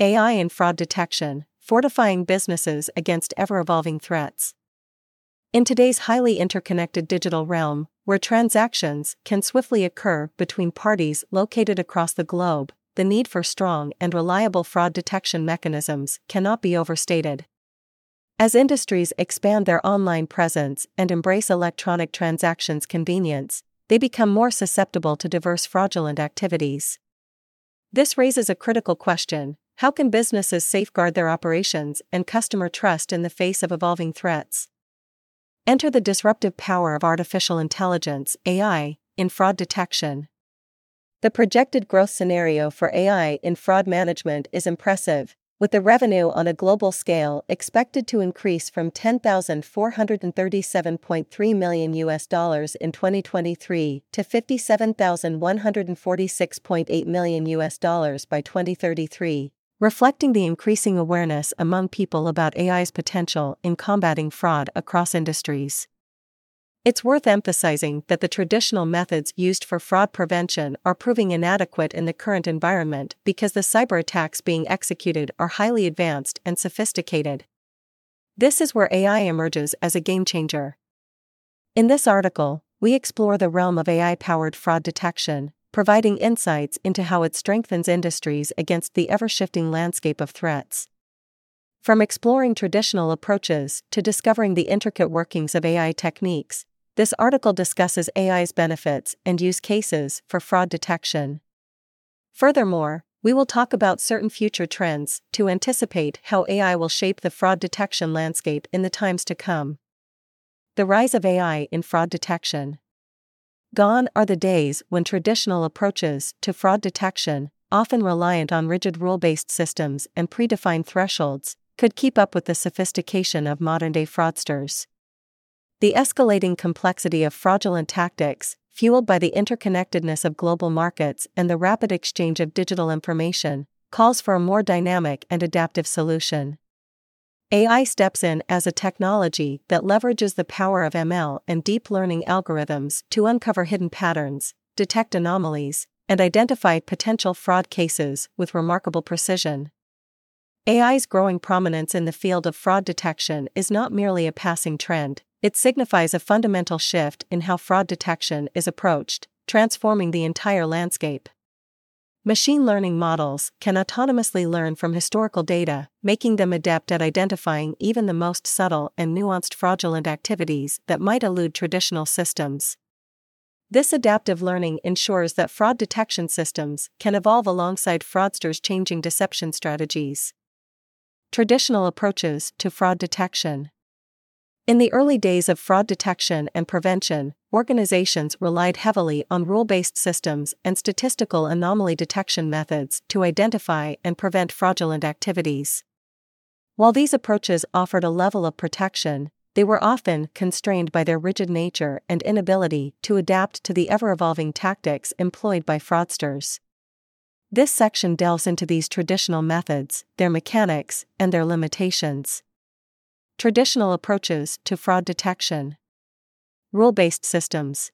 AI and fraud detection, fortifying businesses against ever evolving threats. In today's highly interconnected digital realm, where transactions can swiftly occur between parties located across the globe, the need for strong and reliable fraud detection mechanisms cannot be overstated. As industries expand their online presence and embrace electronic transactions convenience, they become more susceptible to diverse fraudulent activities. This raises a critical question how can businesses safeguard their operations and customer trust in the face of evolving threats? Enter the disruptive power of artificial intelligence, AI, in fraud detection. The projected growth scenario for AI in fraud management is impressive, with the revenue on a global scale expected to increase from 10,437.3 million US dollars in 2023 to 57,146.8 million US dollars by 2033 reflecting the increasing awareness among people about AI's potential in combating fraud across industries. It's worth emphasizing that the traditional methods used for fraud prevention are proving inadequate in the current environment because the cyber attacks being executed are highly advanced and sophisticated. This is where AI emerges as a game changer. In this article, we explore the realm of AI powered fraud detection, providing insights into how it strengthens industries against the ever shifting landscape of threats. From exploring traditional approaches to discovering the intricate workings of AI techniques, this article discusses AI's benefits and use cases for fraud detection. Furthermore, we will talk about certain future trends to anticipate how AI will shape the fraud detection landscape in the times to come. The rise of AI in fraud detection. Gone are the days when traditional approaches to fraud detection, often reliant on rigid rule based systems and predefined thresholds, could keep up with the sophistication of modern day fraudsters. The escalating complexity of fraudulent tactics, fueled by the interconnectedness of global markets and the rapid exchange of digital information, calls for a more dynamic and adaptive solution. AI steps in as a technology that leverages the power of ML and deep learning algorithms to uncover hidden patterns, detect anomalies, and identify potential fraud cases with remarkable precision. AI's growing prominence in the field of fraud detection is not merely a passing trend, it signifies a fundamental shift in how fraud detection is approached, transforming the entire landscape. Machine learning models can autonomously learn from historical data, making them adept at identifying even the most subtle and nuanced fraudulent activities that might elude traditional systems. This adaptive learning ensures that fraud detection systems can evolve alongside fraudsters' changing deception strategies. Traditional approaches to fraud detection. In the early days of fraud detection and prevention, organizations relied heavily on rule based systems and statistical anomaly detection methods to identify and prevent fraudulent activities. While these approaches offered a level of protection, they were often constrained by their rigid nature and inability to adapt to the ever evolving tactics employed by fraudsters. This section delves into these traditional methods, their mechanics, and their limitations. Traditional approaches to fraud detection. Rule based systems.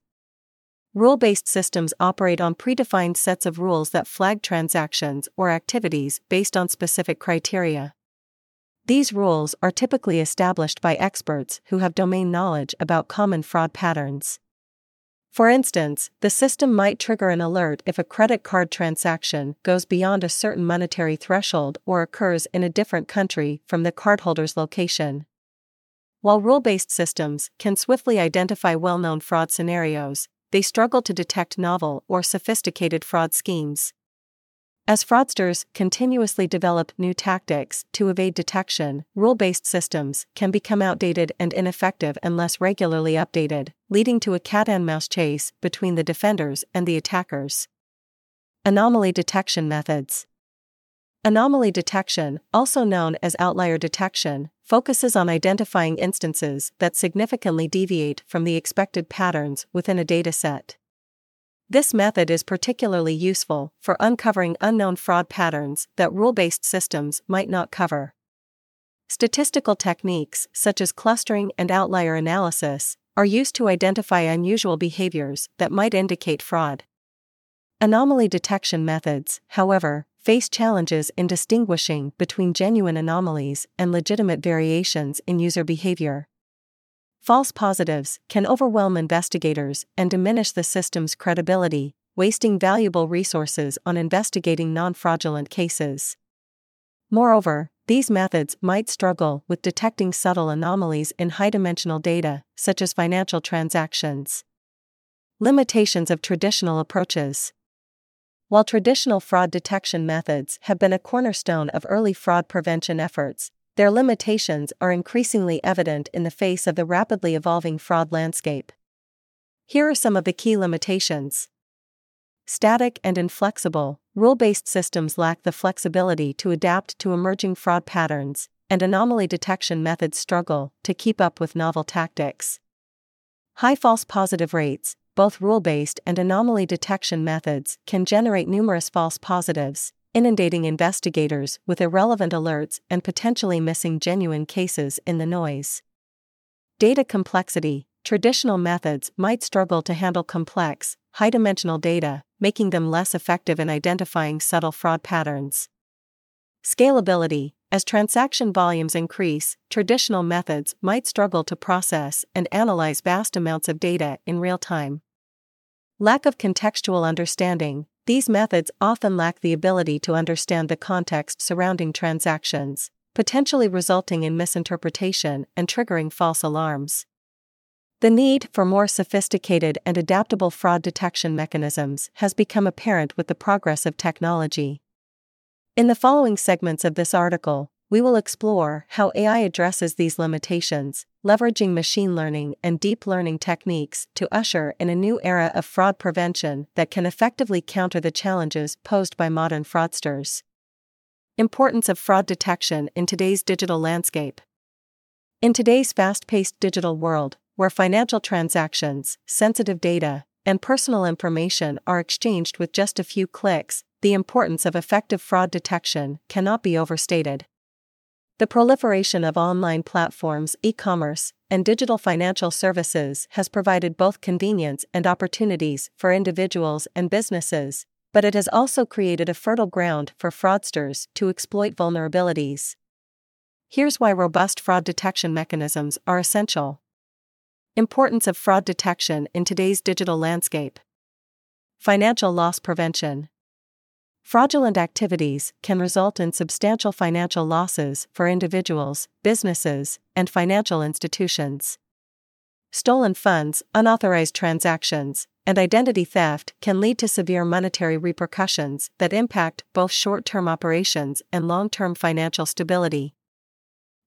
Rule based systems operate on predefined sets of rules that flag transactions or activities based on specific criteria. These rules are typically established by experts who have domain knowledge about common fraud patterns. For instance, the system might trigger an alert if a credit card transaction goes beyond a certain monetary threshold or occurs in a different country from the cardholder's location. While rule based systems can swiftly identify well known fraud scenarios, they struggle to detect novel or sophisticated fraud schemes. As fraudsters continuously develop new tactics to evade detection, rule based systems can become outdated and ineffective unless regularly updated, leading to a cat and mouse chase between the defenders and the attackers. Anomaly detection methods. Anomaly detection, also known as outlier detection, focuses on identifying instances that significantly deviate from the expected patterns within a dataset. This method is particularly useful for uncovering unknown fraud patterns that rule based systems might not cover. Statistical techniques such as clustering and outlier analysis are used to identify unusual behaviors that might indicate fraud. Anomaly detection methods, however, face challenges in distinguishing between genuine anomalies and legitimate variations in user behavior. False positives can overwhelm investigators and diminish the system's credibility, wasting valuable resources on investigating non fraudulent cases. Moreover, these methods might struggle with detecting subtle anomalies in high dimensional data, such as financial transactions. Limitations of traditional approaches. While traditional fraud detection methods have been a cornerstone of early fraud prevention efforts, their limitations are increasingly evident in the face of the rapidly evolving fraud landscape. Here are some of the key limitations. Static and inflexible, rule based systems lack the flexibility to adapt to emerging fraud patterns, and anomaly detection methods struggle to keep up with novel tactics. High false positive rates, both rule based and anomaly detection methods can generate numerous false positives, inundating investigators with irrelevant alerts and potentially missing genuine cases in the noise. Data complexity Traditional methods might struggle to handle complex, high dimensional data, making them less effective in identifying subtle fraud patterns. Scalability As transaction volumes increase, traditional methods might struggle to process and analyze vast amounts of data in real time. Lack of contextual understanding These methods often lack the ability to understand the context surrounding transactions, potentially resulting in misinterpretation and triggering false alarms. The need for more sophisticated and adaptable fraud detection mechanisms has become apparent with the progress of technology. In the following segments of this article, we will explore how AI addresses these limitations, leveraging machine learning and deep learning techniques to usher in a new era of fraud prevention that can effectively counter the challenges posed by modern fraudsters. Importance of fraud detection in today's digital landscape. In today's fast paced digital world, where financial transactions, sensitive data, and personal information are exchanged with just a few clicks, the importance of effective fraud detection cannot be overstated. The proliferation of online platforms, e commerce, and digital financial services has provided both convenience and opportunities for individuals and businesses, but it has also created a fertile ground for fraudsters to exploit vulnerabilities. Here's why robust fraud detection mechanisms are essential. Importance of fraud detection in today's digital landscape. Financial loss prevention. Fraudulent activities can result in substantial financial losses for individuals, businesses, and financial institutions. Stolen funds, unauthorized transactions, and identity theft can lead to severe monetary repercussions that impact both short term operations and long term financial stability.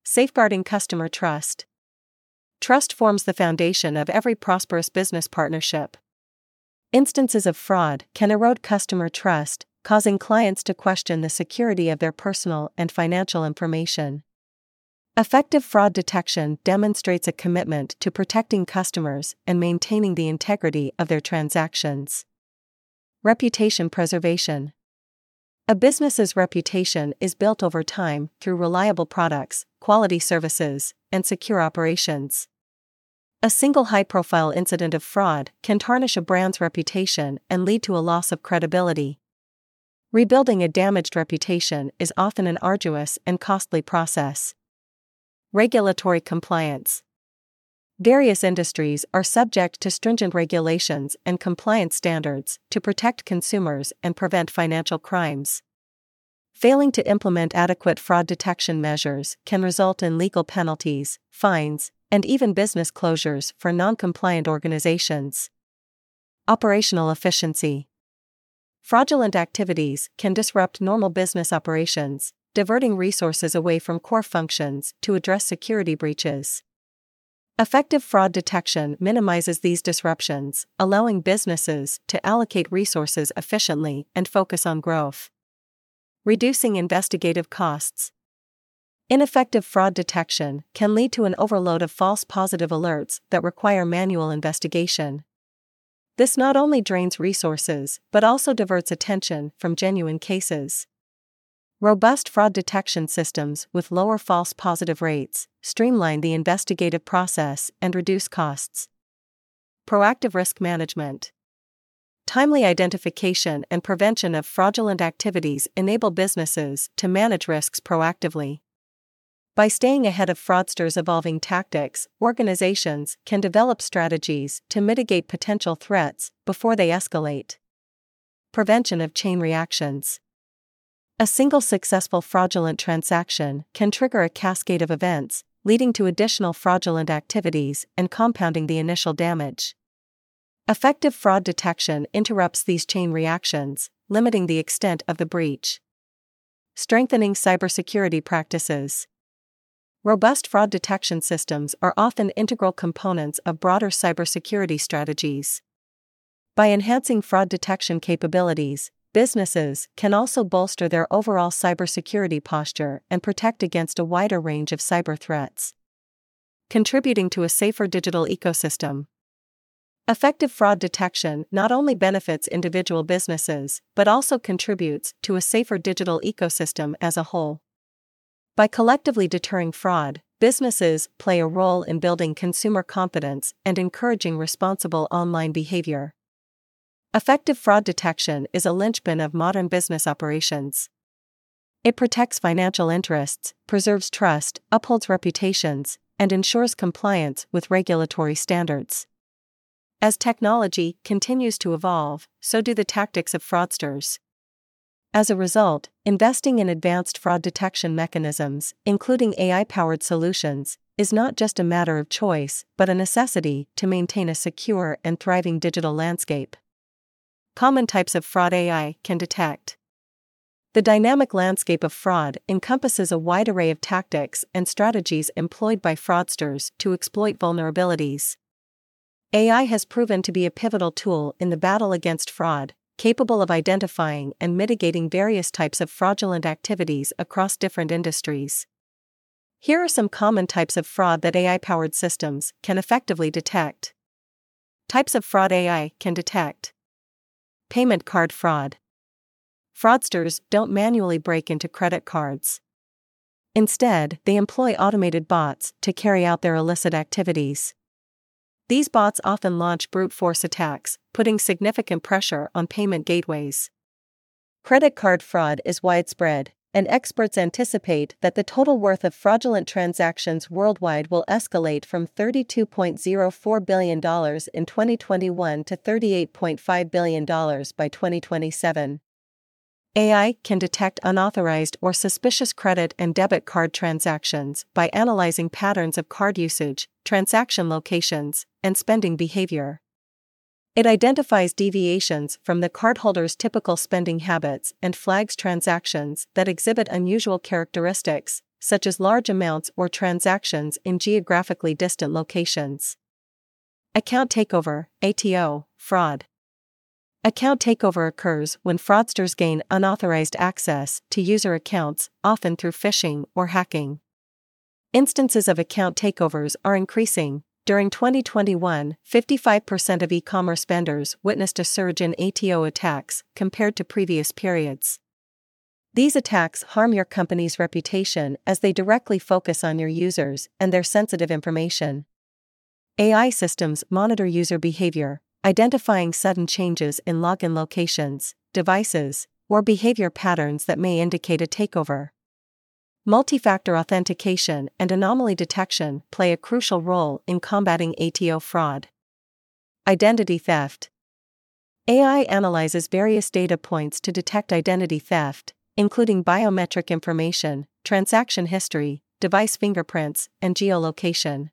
Safeguarding customer trust. Trust forms the foundation of every prosperous business partnership. Instances of fraud can erode customer trust, causing clients to question the security of their personal and financial information. Effective fraud detection demonstrates a commitment to protecting customers and maintaining the integrity of their transactions. Reputation preservation. A business's reputation is built over time through reliable products, quality services, and secure operations. A single high profile incident of fraud can tarnish a brand's reputation and lead to a loss of credibility. Rebuilding a damaged reputation is often an arduous and costly process. Regulatory compliance. Various industries are subject to stringent regulations and compliance standards to protect consumers and prevent financial crimes. Failing to implement adequate fraud detection measures can result in legal penalties, fines, and even business closures for non compliant organizations. Operational efficiency Fraudulent activities can disrupt normal business operations, diverting resources away from core functions to address security breaches. Effective fraud detection minimizes these disruptions, allowing businesses to allocate resources efficiently and focus on growth reducing investigative costs. Ineffective fraud detection can lead to an overload of false positive alerts that require manual investigation. This not only drains resources but also diverts attention from genuine cases. Robust fraud detection systems with lower false positive rates streamline the investigative process and reduce costs. Proactive risk management. Timely identification and prevention of fraudulent activities enable businesses to manage risks proactively. By staying ahead of fraudsters' evolving tactics, organizations can develop strategies to mitigate potential threats before they escalate. Prevention of chain reactions. A single successful fraudulent transaction can trigger a cascade of events, leading to additional fraudulent activities and compounding the initial damage. Effective fraud detection interrupts these chain reactions, limiting the extent of the breach. Strengthening cybersecurity practices. Robust fraud detection systems are often integral components of broader cybersecurity strategies. By enhancing fraud detection capabilities, businesses can also bolster their overall cybersecurity posture and protect against a wider range of cyber threats. Contributing to a safer digital ecosystem. Effective fraud detection not only benefits individual businesses, but also contributes to a safer digital ecosystem as a whole. By collectively deterring fraud, businesses play a role in building consumer confidence and encouraging responsible online behavior. Effective fraud detection is a linchpin of modern business operations. It protects financial interests, preserves trust, upholds reputations, and ensures compliance with regulatory standards. As technology continues to evolve, so do the tactics of fraudsters. As a result, investing in advanced fraud detection mechanisms, including AI powered solutions, is not just a matter of choice, but a necessity to maintain a secure and thriving digital landscape. Common types of fraud AI can detect. The dynamic landscape of fraud encompasses a wide array of tactics and strategies employed by fraudsters to exploit vulnerabilities. AI has proven to be a pivotal tool in the battle against fraud, capable of identifying and mitigating various types of fraudulent activities across different industries. Here are some common types of fraud that AI powered systems can effectively detect. Types of fraud AI can detect Payment card fraud. Fraudsters don't manually break into credit cards. Instead, they employ automated bots to carry out their illicit activities. These bots often launch brute force attacks, putting significant pressure on payment gateways. Credit card fraud is widespread, and experts anticipate that the total worth of fraudulent transactions worldwide will escalate from $32.04 billion in 2021 to $38.5 billion by 2027. AI can detect unauthorized or suspicious credit and debit card transactions by analyzing patterns of card usage, transaction locations, and spending behavior. It identifies deviations from the cardholder's typical spending habits and flags transactions that exhibit unusual characteristics, such as large amounts or transactions in geographically distant locations. Account takeover, ATO, fraud. Account takeover occurs when fraudsters gain unauthorized access to user accounts, often through phishing or hacking. Instances of account takeovers are increasing. During 2021, 55% of e commerce vendors witnessed a surge in ATO attacks compared to previous periods. These attacks harm your company's reputation as they directly focus on your users and their sensitive information. AI systems monitor user behavior, identifying sudden changes in login locations, devices, or behavior patterns that may indicate a takeover. Multi factor authentication and anomaly detection play a crucial role in combating ATO fraud. Identity theft. AI analyzes various data points to detect identity theft, including biometric information, transaction history, device fingerprints, and geolocation.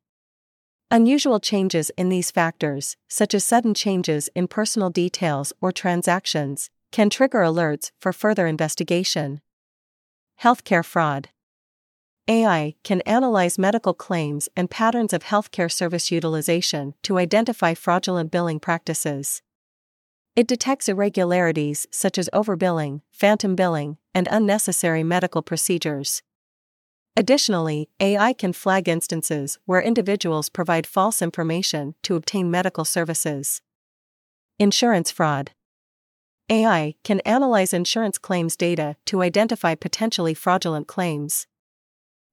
Unusual changes in these factors, such as sudden changes in personal details or transactions, can trigger alerts for further investigation. Healthcare fraud. AI can analyze medical claims and patterns of healthcare service utilization to identify fraudulent billing practices. It detects irregularities such as overbilling, phantom billing, and unnecessary medical procedures. Additionally, AI can flag instances where individuals provide false information to obtain medical services. Insurance fraud. AI can analyze insurance claims data to identify potentially fraudulent claims.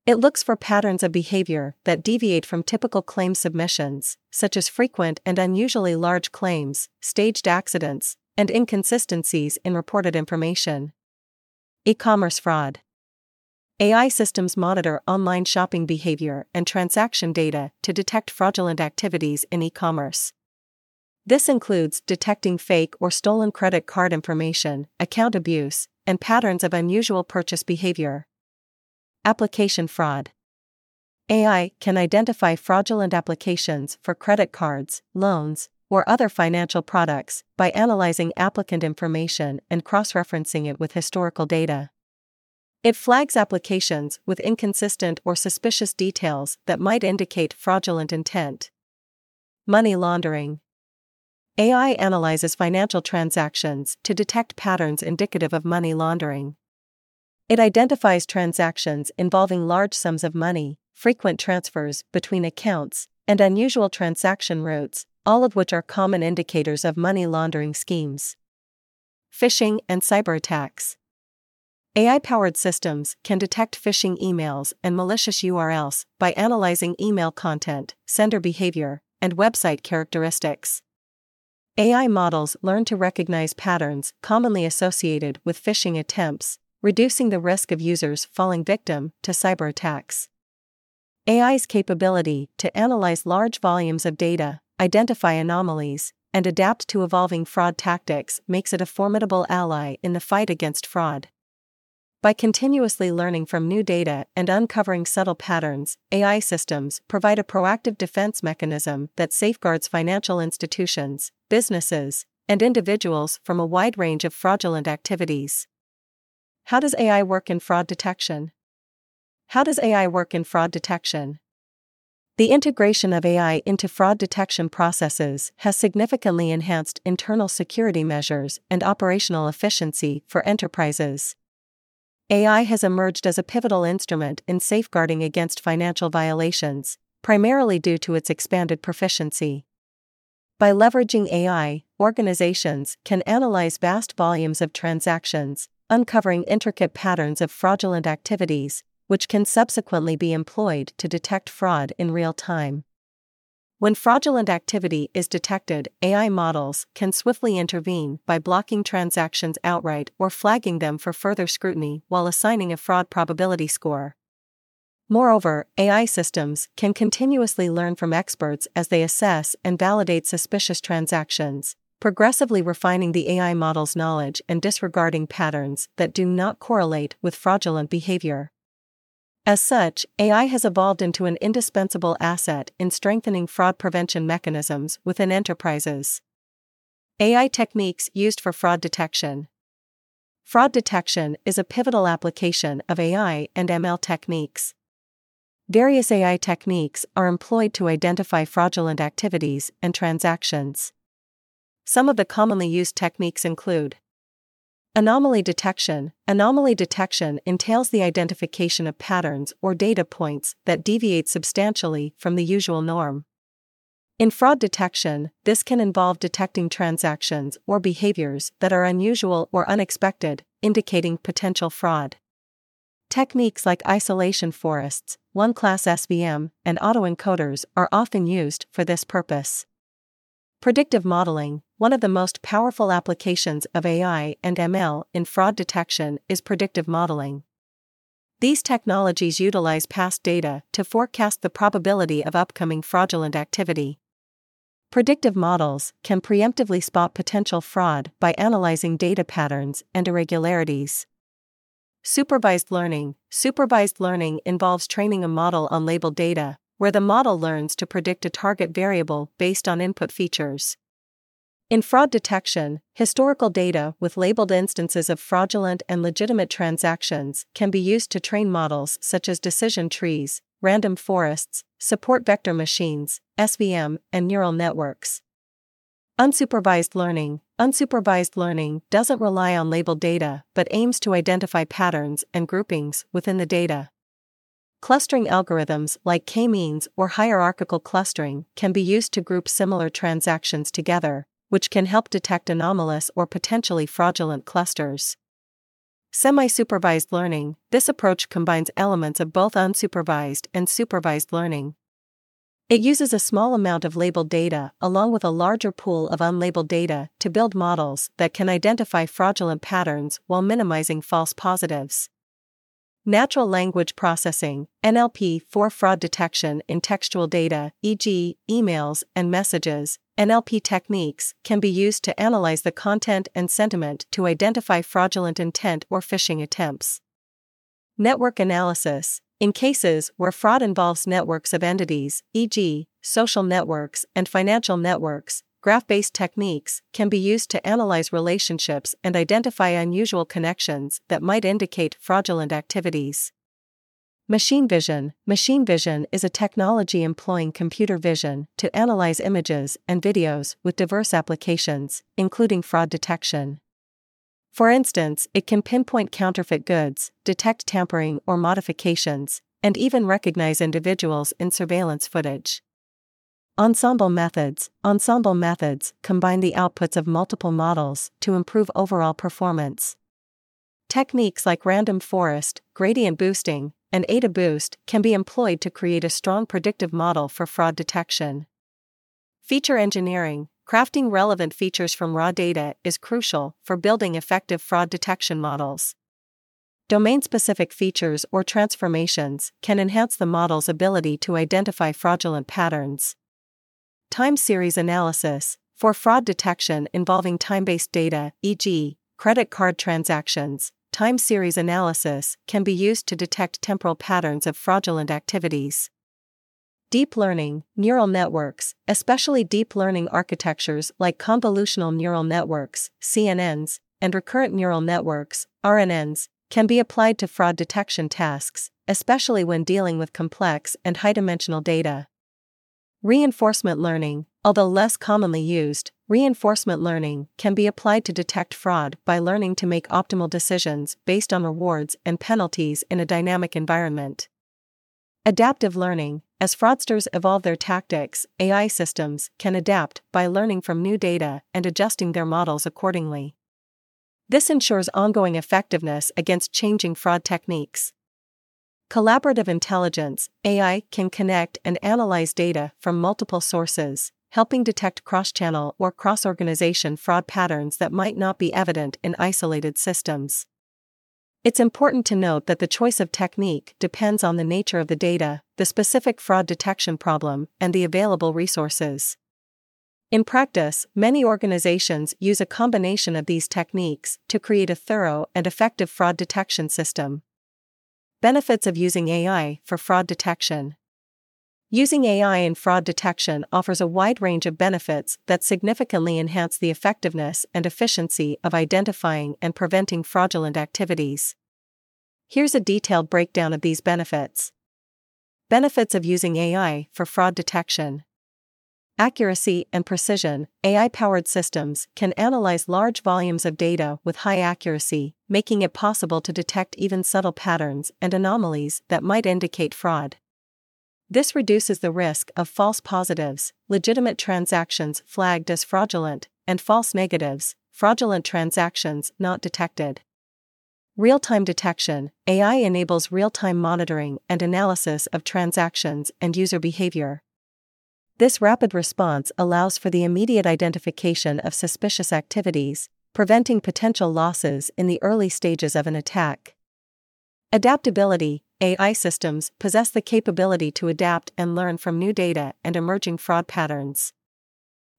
It looks for patterns of behavior that deviate from typical claim submissions, such as frequent and unusually large claims, staged accidents, and inconsistencies in reported information. E commerce fraud. AI systems monitor online shopping behavior and transaction data to detect fraudulent activities in e commerce. This includes detecting fake or stolen credit card information, account abuse, and patterns of unusual purchase behavior. Application fraud. AI can identify fraudulent applications for credit cards, loans, or other financial products by analyzing applicant information and cross referencing it with historical data. It flags applications with inconsistent or suspicious details that might indicate fraudulent intent. Money laundering. AI analyzes financial transactions to detect patterns indicative of money laundering. It identifies transactions involving large sums of money, frequent transfers between accounts, and unusual transaction routes, all of which are common indicators of money laundering schemes. Phishing and cyber attacks. AI powered systems can detect phishing emails and malicious URLs by analyzing email content, sender behavior, and website characteristics. AI models learn to recognize patterns commonly associated with phishing attempts, reducing the risk of users falling victim to cyber attacks. AI's capability to analyze large volumes of data, identify anomalies, and adapt to evolving fraud tactics makes it a formidable ally in the fight against fraud. By continuously learning from new data and uncovering subtle patterns, AI systems provide a proactive defense mechanism that safeguards financial institutions, businesses, and individuals from a wide range of fraudulent activities. How does AI work in fraud detection? How does AI work in fraud detection? The integration of AI into fraud detection processes has significantly enhanced internal security measures and operational efficiency for enterprises. AI has emerged as a pivotal instrument in safeguarding against financial violations, primarily due to its expanded proficiency. By leveraging AI, organizations can analyze vast volumes of transactions, uncovering intricate patterns of fraudulent activities, which can subsequently be employed to detect fraud in real time. When fraudulent activity is detected, AI models can swiftly intervene by blocking transactions outright or flagging them for further scrutiny while assigning a fraud probability score. Moreover, AI systems can continuously learn from experts as they assess and validate suspicious transactions, progressively refining the AI model's knowledge and disregarding patterns that do not correlate with fraudulent behavior. As such, AI has evolved into an indispensable asset in strengthening fraud prevention mechanisms within enterprises. AI techniques used for fraud detection. Fraud detection is a pivotal application of AI and ML techniques. Various AI techniques are employed to identify fraudulent activities and transactions. Some of the commonly used techniques include Anomaly detection Anomaly detection entails the identification of patterns or data points that deviate substantially from the usual norm. In fraud detection, this can involve detecting transactions or behaviors that are unusual or unexpected, indicating potential fraud. Techniques like isolation forests, one class SVM, and autoencoders are often used for this purpose. Predictive modeling One of the most powerful applications of AI and ML in fraud detection is predictive modeling. These technologies utilize past data to forecast the probability of upcoming fraudulent activity. Predictive models can preemptively spot potential fraud by analyzing data patterns and irregularities. Supervised learning Supervised learning involves training a model on labeled data, where the model learns to predict a target variable based on input features. In fraud detection, historical data with labeled instances of fraudulent and legitimate transactions can be used to train models such as decision trees, random forests, support vector machines, SVM, and neural networks. Unsupervised learning Unsupervised learning doesn't rely on labeled data but aims to identify patterns and groupings within the data. Clustering algorithms like k means or hierarchical clustering can be used to group similar transactions together, which can help detect anomalous or potentially fraudulent clusters. Semi supervised learning this approach combines elements of both unsupervised and supervised learning. It uses a small amount of labeled data along with a larger pool of unlabeled data to build models that can identify fraudulent patterns while minimizing false positives. Natural language processing, NLP for fraud detection in textual data, e.g., emails and messages, NLP techniques can be used to analyze the content and sentiment to identify fraudulent intent or phishing attempts. Network analysis, in cases where fraud involves networks of entities, e.g., social networks and financial networks, graph based techniques can be used to analyze relationships and identify unusual connections that might indicate fraudulent activities. Machine vision Machine vision is a technology employing computer vision to analyze images and videos with diverse applications, including fraud detection. For instance, it can pinpoint counterfeit goods, detect tampering or modifications, and even recognize individuals in surveillance footage. Ensemble methods Ensemble methods combine the outputs of multiple models to improve overall performance. Techniques like random forest, gradient boosting, and AdaBoost can be employed to create a strong predictive model for fraud detection. Feature engineering crafting relevant features from raw data is crucial for building effective fraud detection models. Domain specific features or transformations can enhance the model's ability to identify fraudulent patterns. Time series analysis for fraud detection involving time based data, e.g., credit card transactions. Time series analysis can be used to detect temporal patterns of fraudulent activities. Deep learning, neural networks, especially deep learning architectures like convolutional neural networks, CNNs, and recurrent neural networks, RNNs, can be applied to fraud detection tasks, especially when dealing with complex and high dimensional data. Reinforcement learning, although less commonly used, reinforcement learning can be applied to detect fraud by learning to make optimal decisions based on rewards and penalties in a dynamic environment. Adaptive learning, as fraudsters evolve their tactics, AI systems can adapt by learning from new data and adjusting their models accordingly. This ensures ongoing effectiveness against changing fraud techniques. Collaborative intelligence AI can connect and analyze data from multiple sources, helping detect cross channel or cross organization fraud patterns that might not be evident in isolated systems. It's important to note that the choice of technique depends on the nature of the data, the specific fraud detection problem, and the available resources. In practice, many organizations use a combination of these techniques to create a thorough and effective fraud detection system. Benefits of using AI for fraud detection. Using AI in fraud detection offers a wide range of benefits that significantly enhance the effectiveness and efficiency of identifying and preventing fraudulent activities. Here's a detailed breakdown of these benefits. Benefits of using AI for fraud detection. Accuracy and precision AI powered systems can analyze large volumes of data with high accuracy, making it possible to detect even subtle patterns and anomalies that might indicate fraud. This reduces the risk of false positives, legitimate transactions flagged as fraudulent, and false negatives, fraudulent transactions not detected. Real time detection AI enables real time monitoring and analysis of transactions and user behavior. This rapid response allows for the immediate identification of suspicious activities, preventing potential losses in the early stages of an attack. Adaptability AI systems possess the capability to adapt and learn from new data and emerging fraud patterns.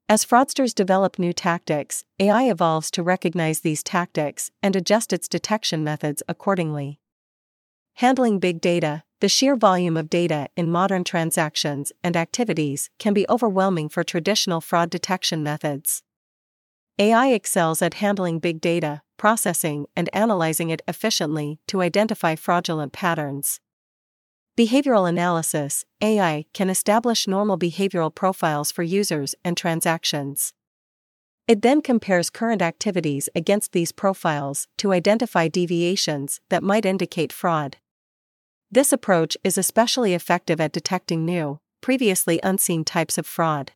As fraudsters develop new tactics, AI evolves to recognize these tactics and adjust its detection methods accordingly. Handling big data, the sheer volume of data in modern transactions and activities can be overwhelming for traditional fraud detection methods. AI excels at handling big data, processing and analyzing it efficiently to identify fraudulent patterns. Behavioral analysis AI can establish normal behavioral profiles for users and transactions. It then compares current activities against these profiles to identify deviations that might indicate fraud. This approach is especially effective at detecting new, previously unseen types of fraud.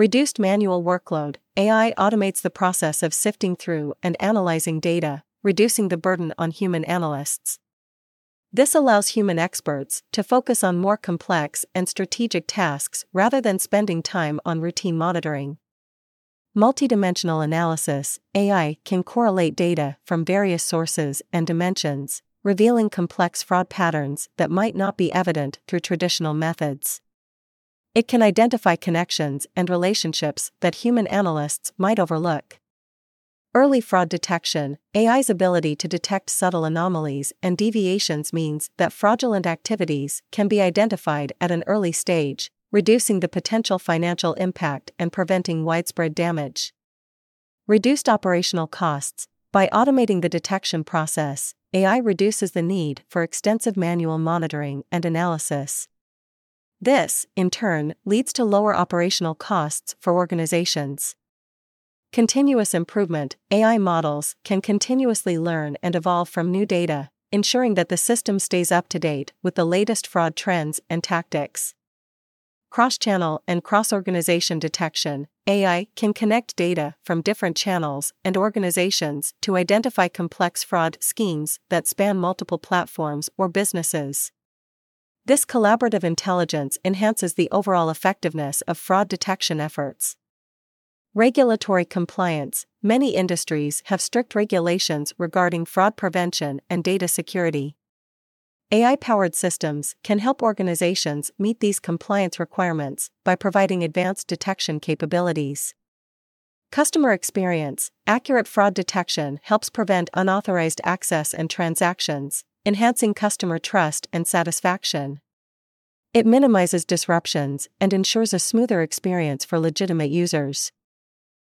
Reduced manual workload AI automates the process of sifting through and analyzing data, reducing the burden on human analysts. This allows human experts to focus on more complex and strategic tasks rather than spending time on routine monitoring. Multidimensional analysis AI can correlate data from various sources and dimensions, revealing complex fraud patterns that might not be evident through traditional methods. It can identify connections and relationships that human analysts might overlook. Early fraud detection AI's ability to detect subtle anomalies and deviations means that fraudulent activities can be identified at an early stage, reducing the potential financial impact and preventing widespread damage. Reduced operational costs By automating the detection process, AI reduces the need for extensive manual monitoring and analysis. This, in turn, leads to lower operational costs for organizations. Continuous improvement AI models can continuously learn and evolve from new data, ensuring that the system stays up to date with the latest fraud trends and tactics. Cross channel and cross organization detection AI can connect data from different channels and organizations to identify complex fraud schemes that span multiple platforms or businesses. This collaborative intelligence enhances the overall effectiveness of fraud detection efforts. Regulatory compliance Many industries have strict regulations regarding fraud prevention and data security. AI powered systems can help organizations meet these compliance requirements by providing advanced detection capabilities. Customer experience Accurate fraud detection helps prevent unauthorized access and transactions, enhancing customer trust and satisfaction. It minimizes disruptions and ensures a smoother experience for legitimate users.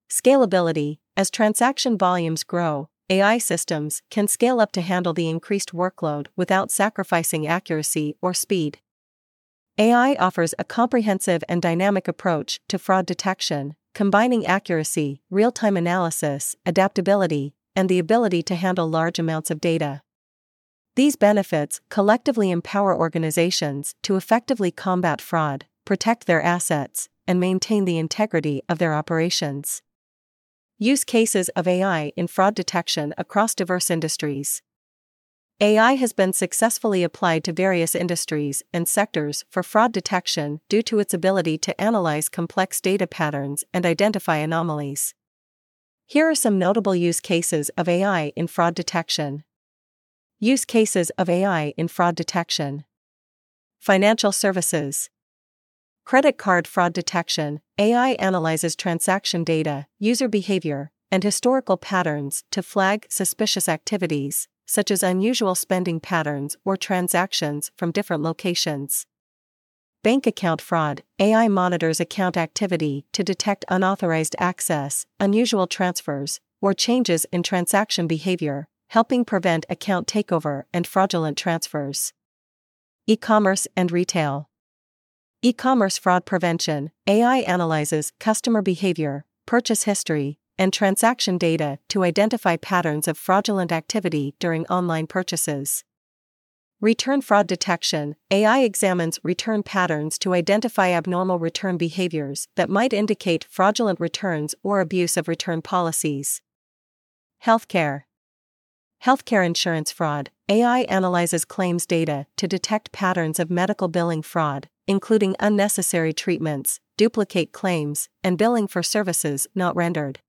Scalability As transaction volumes grow, AI systems can scale up to handle the increased workload without sacrificing accuracy or speed. AI offers a comprehensive and dynamic approach to fraud detection, combining accuracy, real time analysis, adaptability, and the ability to handle large amounts of data. These benefits collectively empower organizations to effectively combat fraud, protect their assets, and maintain the integrity of their operations. Use cases of AI in fraud detection across diverse industries. AI has been successfully applied to various industries and sectors for fraud detection due to its ability to analyze complex data patterns and identify anomalies. Here are some notable use cases of AI in fraud detection. Use cases of AI in fraud detection. Financial services. Credit card fraud detection AI analyzes transaction data, user behavior, and historical patterns to flag suspicious activities, such as unusual spending patterns or transactions from different locations. Bank account fraud AI monitors account activity to detect unauthorized access, unusual transfers, or changes in transaction behavior, helping prevent account takeover and fraudulent transfers. E commerce and retail. E commerce fraud prevention AI analyzes customer behavior, purchase history, and transaction data to identify patterns of fraudulent activity during online purchases. Return fraud detection AI examines return patterns to identify abnormal return behaviors that might indicate fraudulent returns or abuse of return policies. Healthcare Healthcare insurance fraud AI analyzes claims data to detect patterns of medical billing fraud, including unnecessary treatments, duplicate claims, and billing for services not rendered.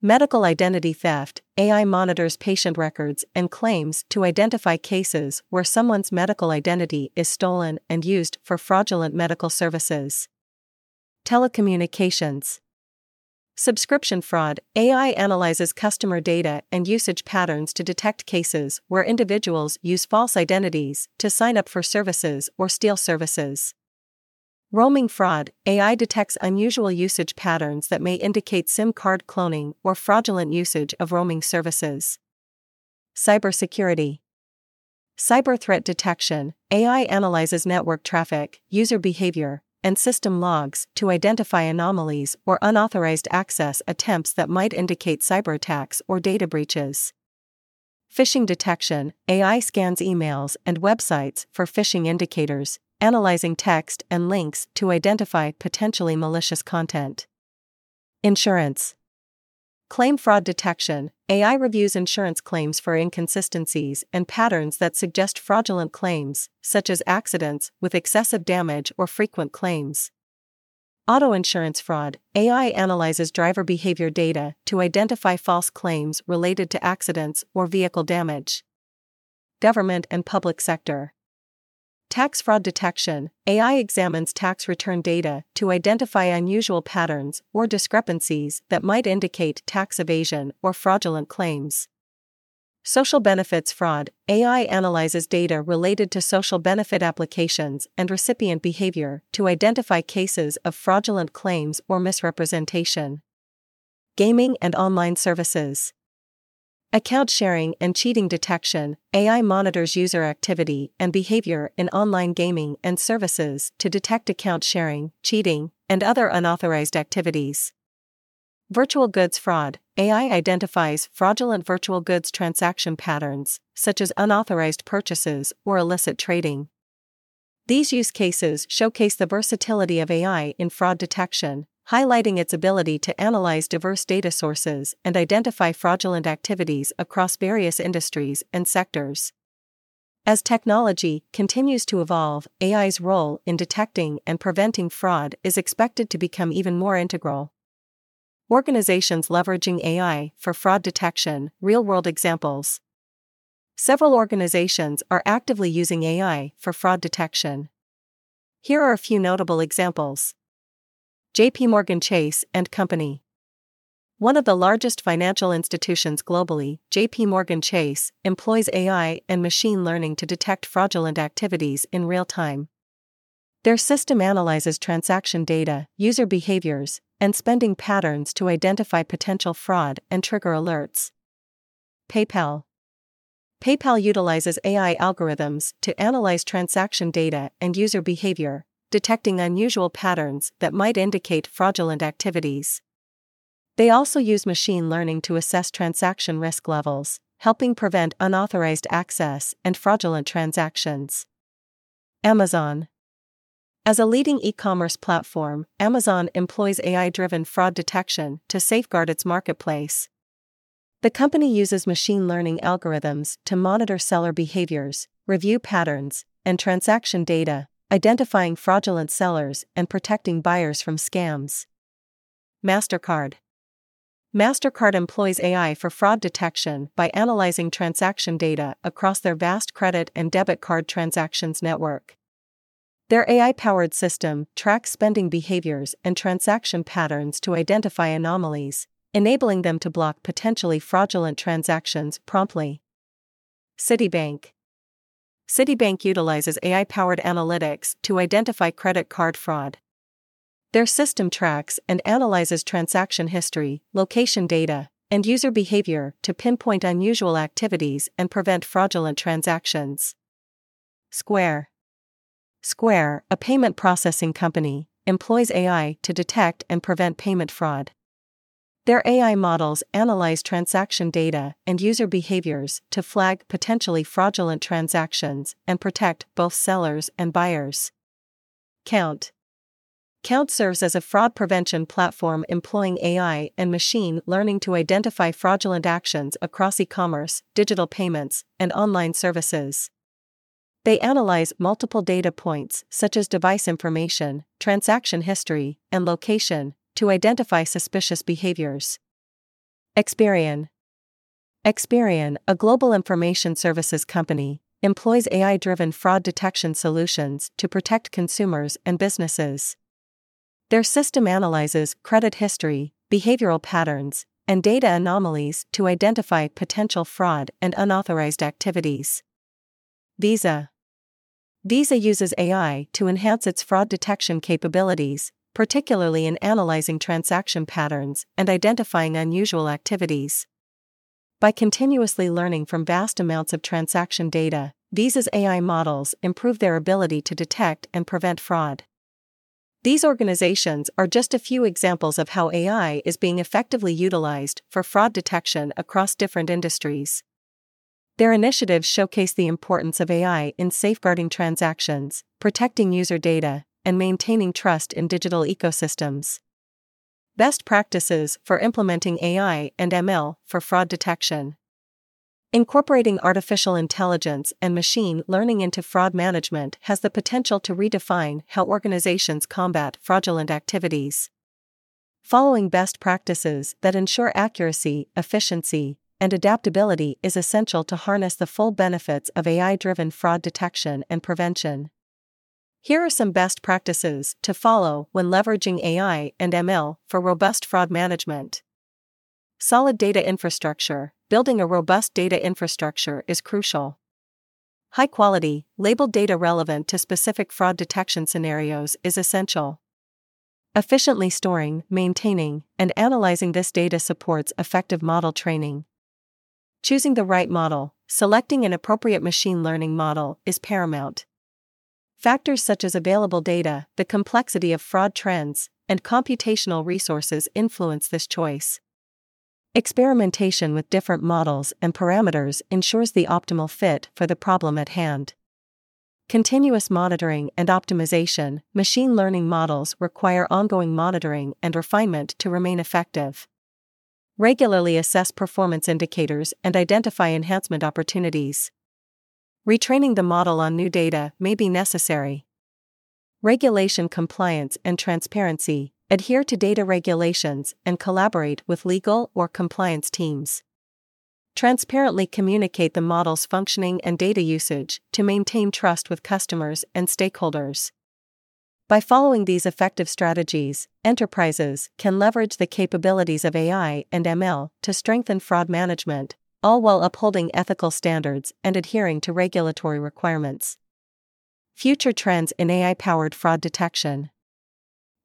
Medical identity theft AI monitors patient records and claims to identify cases where someone's medical identity is stolen and used for fraudulent medical services. Telecommunications Subscription fraud AI analyzes customer data and usage patterns to detect cases where individuals use false identities to sign up for services or steal services. Roaming fraud AI detects unusual usage patterns that may indicate SIM card cloning or fraudulent usage of roaming services. Cybersecurity Cyber threat detection AI analyzes network traffic, user behavior, and system logs to identify anomalies or unauthorized access attempts that might indicate cyber attacks or data breaches. Phishing detection AI scans emails and websites for phishing indicators, analyzing text and links to identify potentially malicious content. Insurance Claim fraud detection AI reviews insurance claims for inconsistencies and patterns that suggest fraudulent claims, such as accidents with excessive damage or frequent claims. Auto insurance fraud AI analyzes driver behavior data to identify false claims related to accidents or vehicle damage. Government and public sector. Tax fraud detection AI examines tax return data to identify unusual patterns or discrepancies that might indicate tax evasion or fraudulent claims. Social benefits fraud AI analyzes data related to social benefit applications and recipient behavior to identify cases of fraudulent claims or misrepresentation. Gaming and online services. Account sharing and cheating detection AI monitors user activity and behavior in online gaming and services to detect account sharing, cheating, and other unauthorized activities. Virtual goods fraud AI identifies fraudulent virtual goods transaction patterns, such as unauthorized purchases or illicit trading. These use cases showcase the versatility of AI in fraud detection, highlighting its ability to analyze diverse data sources and identify fraudulent activities across various industries and sectors. As technology continues to evolve, AI's role in detecting and preventing fraud is expected to become even more integral. Organizations leveraging AI for fraud detection, real world examples. Several organizations are actively using AI for fraud detection. Here are a few notable examples. JP Morgan Chase and Company. One of the largest financial institutions globally, JP Morgan Chase, employs AI and machine learning to detect fraudulent activities in real time. Their system analyzes transaction data, user behaviors, and spending patterns to identify potential fraud and trigger alerts. PayPal. PayPal utilizes AI algorithms to analyze transaction data and user behavior, detecting unusual patterns that might indicate fraudulent activities. They also use machine learning to assess transaction risk levels, helping prevent unauthorized access and fraudulent transactions. Amazon As a leading e commerce platform, Amazon employs AI driven fraud detection to safeguard its marketplace. The company uses machine learning algorithms to monitor seller behaviors, review patterns, and transaction data, identifying fraudulent sellers and protecting buyers from scams. MasterCard MasterCard employs AI for fraud detection by analyzing transaction data across their vast credit and debit card transactions network. Their AI powered system tracks spending behaviors and transaction patterns to identify anomalies, enabling them to block potentially fraudulent transactions promptly. Citibank Citibank utilizes AI powered analytics to identify credit card fraud. Their system tracks and analyzes transaction history, location data, and user behavior to pinpoint unusual activities and prevent fraudulent transactions. Square Square, a payment processing company, employs AI to detect and prevent payment fraud. Their AI models analyze transaction data and user behaviors to flag potentially fraudulent transactions and protect both sellers and buyers. Kount Kount serves as a fraud prevention platform employing AI and machine learning to identify fraudulent actions across e commerce, digital payments, and online services. They analyze multiple data points such as device information, transaction history, and location to identify suspicious behaviors. Experian Experian, a global information services company, employs AI driven fraud detection solutions to protect consumers and businesses. Their system analyzes credit history, behavioral patterns, and data anomalies to identify potential fraud and unauthorized activities. Visa Visa uses AI to enhance its fraud detection capabilities, particularly in analyzing transaction patterns and identifying unusual activities. By continuously learning from vast amounts of transaction data, Visa's AI models improve their ability to detect and prevent fraud. These organizations are just a few examples of how AI is being effectively utilized for fraud detection across different industries. Their initiatives showcase the importance of AI in safeguarding transactions, protecting user data, and maintaining trust in digital ecosystems. Best practices for implementing AI and ML for fraud detection. Incorporating artificial intelligence and machine learning into fraud management has the potential to redefine how organizations combat fraudulent activities. Following best practices that ensure accuracy, efficiency, and adaptability is essential to harness the full benefits of AI driven fraud detection and prevention. Here are some best practices to follow when leveraging AI and ML for robust fraud management. Solid data infrastructure. Building a robust data infrastructure is crucial. High quality, labeled data relevant to specific fraud detection scenarios is essential. Efficiently storing, maintaining, and analyzing this data supports effective model training. Choosing the right model, selecting an appropriate machine learning model, is paramount. Factors such as available data, the complexity of fraud trends, and computational resources influence this choice. Experimentation with different models and parameters ensures the optimal fit for the problem at hand. Continuous monitoring and optimization machine learning models require ongoing monitoring and refinement to remain effective. Regularly assess performance indicators and identify enhancement opportunities. Retraining the model on new data may be necessary. Regulation compliance and transparency adhere to data regulations, and collaborate with legal or compliance teams. Transparently communicate the model's functioning and data usage to maintain trust with customers and stakeholders. By following these effective strategies, enterprises can leverage the capabilities of AI and ML to strengthen fraud management, all while upholding ethical standards and adhering to regulatory requirements. Future trends in AI powered fraud detection.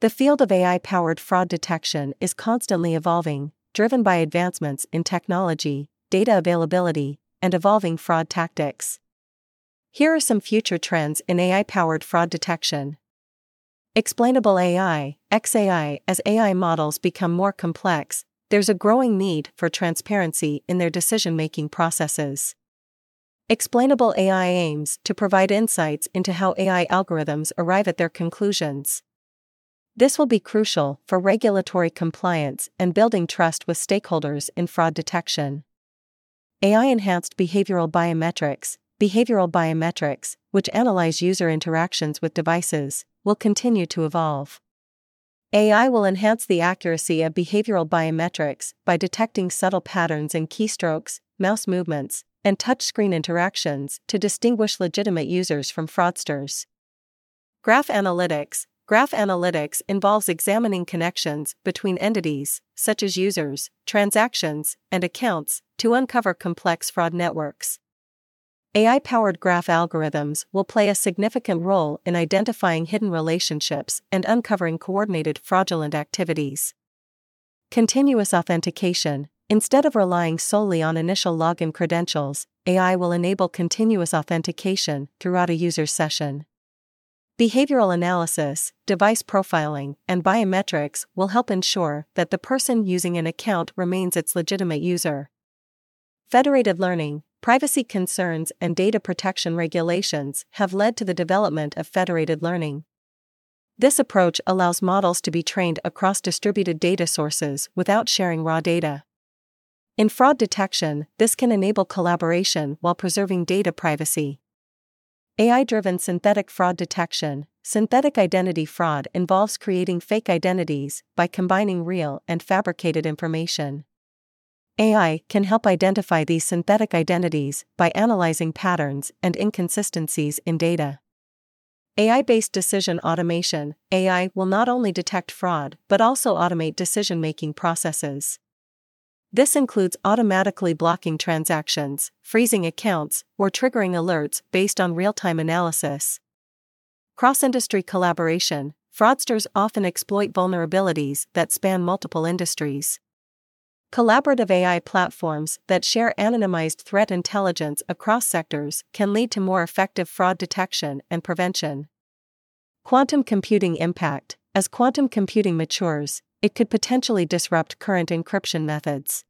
The field of AI powered fraud detection is constantly evolving, driven by advancements in technology, data availability, and evolving fraud tactics. Here are some future trends in AI powered fraud detection. Explainable AI, XAI, as AI models become more complex, there's a growing need for transparency in their decision making processes. Explainable AI aims to provide insights into how AI algorithms arrive at their conclusions. This will be crucial for regulatory compliance and building trust with stakeholders in fraud detection. AI enhanced behavioral biometrics, behavioral biometrics, which analyze user interactions with devices, will continue to evolve. AI will enhance the accuracy of behavioral biometrics by detecting subtle patterns in keystrokes, mouse movements, and touchscreen interactions to distinguish legitimate users from fraudsters. Graph analytics, Graph analytics involves examining connections between entities, such as users, transactions, and accounts, to uncover complex fraud networks. AI powered graph algorithms will play a significant role in identifying hidden relationships and uncovering coordinated fraudulent activities. Continuous authentication Instead of relying solely on initial login credentials, AI will enable continuous authentication throughout a user's session. Behavioral analysis, device profiling, and biometrics will help ensure that the person using an account remains its legitimate user. Federated learning, privacy concerns, and data protection regulations have led to the development of federated learning. This approach allows models to be trained across distributed data sources without sharing raw data. In fraud detection, this can enable collaboration while preserving data privacy. AI driven synthetic fraud detection. Synthetic identity fraud involves creating fake identities by combining real and fabricated information. AI can help identify these synthetic identities by analyzing patterns and inconsistencies in data. AI based decision automation AI will not only detect fraud but also automate decision making processes. This includes automatically blocking transactions, freezing accounts, or triggering alerts based on real time analysis. Cross industry collaboration fraudsters often exploit vulnerabilities that span multiple industries. Collaborative AI platforms that share anonymized threat intelligence across sectors can lead to more effective fraud detection and prevention. Quantum computing impact As quantum computing matures, it could potentially disrupt current encryption methods.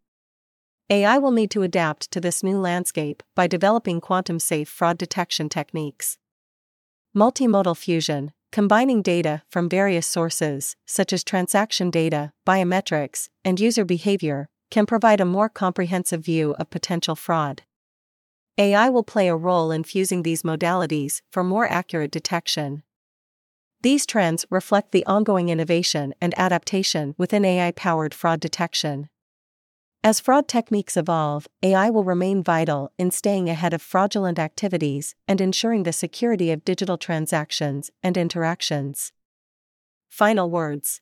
AI will need to adapt to this new landscape by developing quantum safe fraud detection techniques. Multimodal fusion combining data from various sources, such as transaction data, biometrics, and user behavior, can provide a more comprehensive view of potential fraud. AI will play a role in fusing these modalities for more accurate detection. These trends reflect the ongoing innovation and adaptation within AI powered fraud detection. As fraud techniques evolve, AI will remain vital in staying ahead of fraudulent activities and ensuring the security of digital transactions and interactions. Final words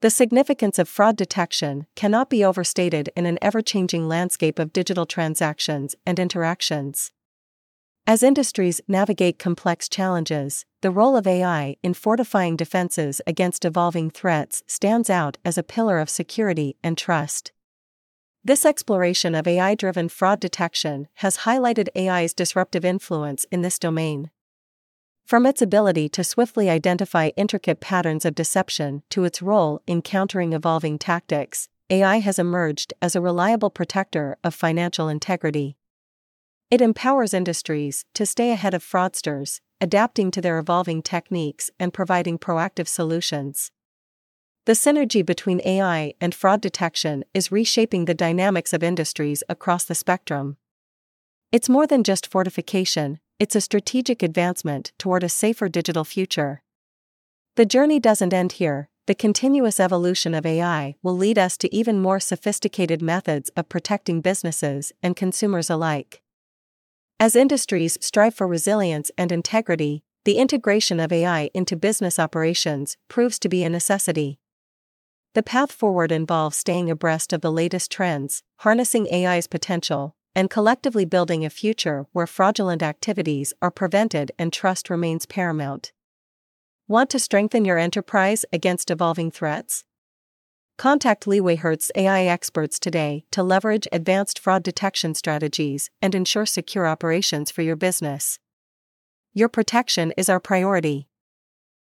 The significance of fraud detection cannot be overstated in an ever changing landscape of digital transactions and interactions. As industries navigate complex challenges, the role of AI in fortifying defenses against evolving threats stands out as a pillar of security and trust. This exploration of AI driven fraud detection has highlighted AI's disruptive influence in this domain. From its ability to swiftly identify intricate patterns of deception to its role in countering evolving tactics, AI has emerged as a reliable protector of financial integrity. It empowers industries to stay ahead of fraudsters, adapting to their evolving techniques and providing proactive solutions. The synergy between AI and fraud detection is reshaping the dynamics of industries across the spectrum. It's more than just fortification, it's a strategic advancement toward a safer digital future. The journey doesn't end here, the continuous evolution of AI will lead us to even more sophisticated methods of protecting businesses and consumers alike. As industries strive for resilience and integrity, the integration of AI into business operations proves to be a necessity. The path forward involves staying abreast of the latest trends, harnessing AI's potential, and collectively building a future where fraudulent activities are prevented and trust remains paramount. Want to strengthen your enterprise against evolving threats? Contact LeewayHertz AI experts today to leverage advanced fraud detection strategies and ensure secure operations for your business. Your protection is our priority.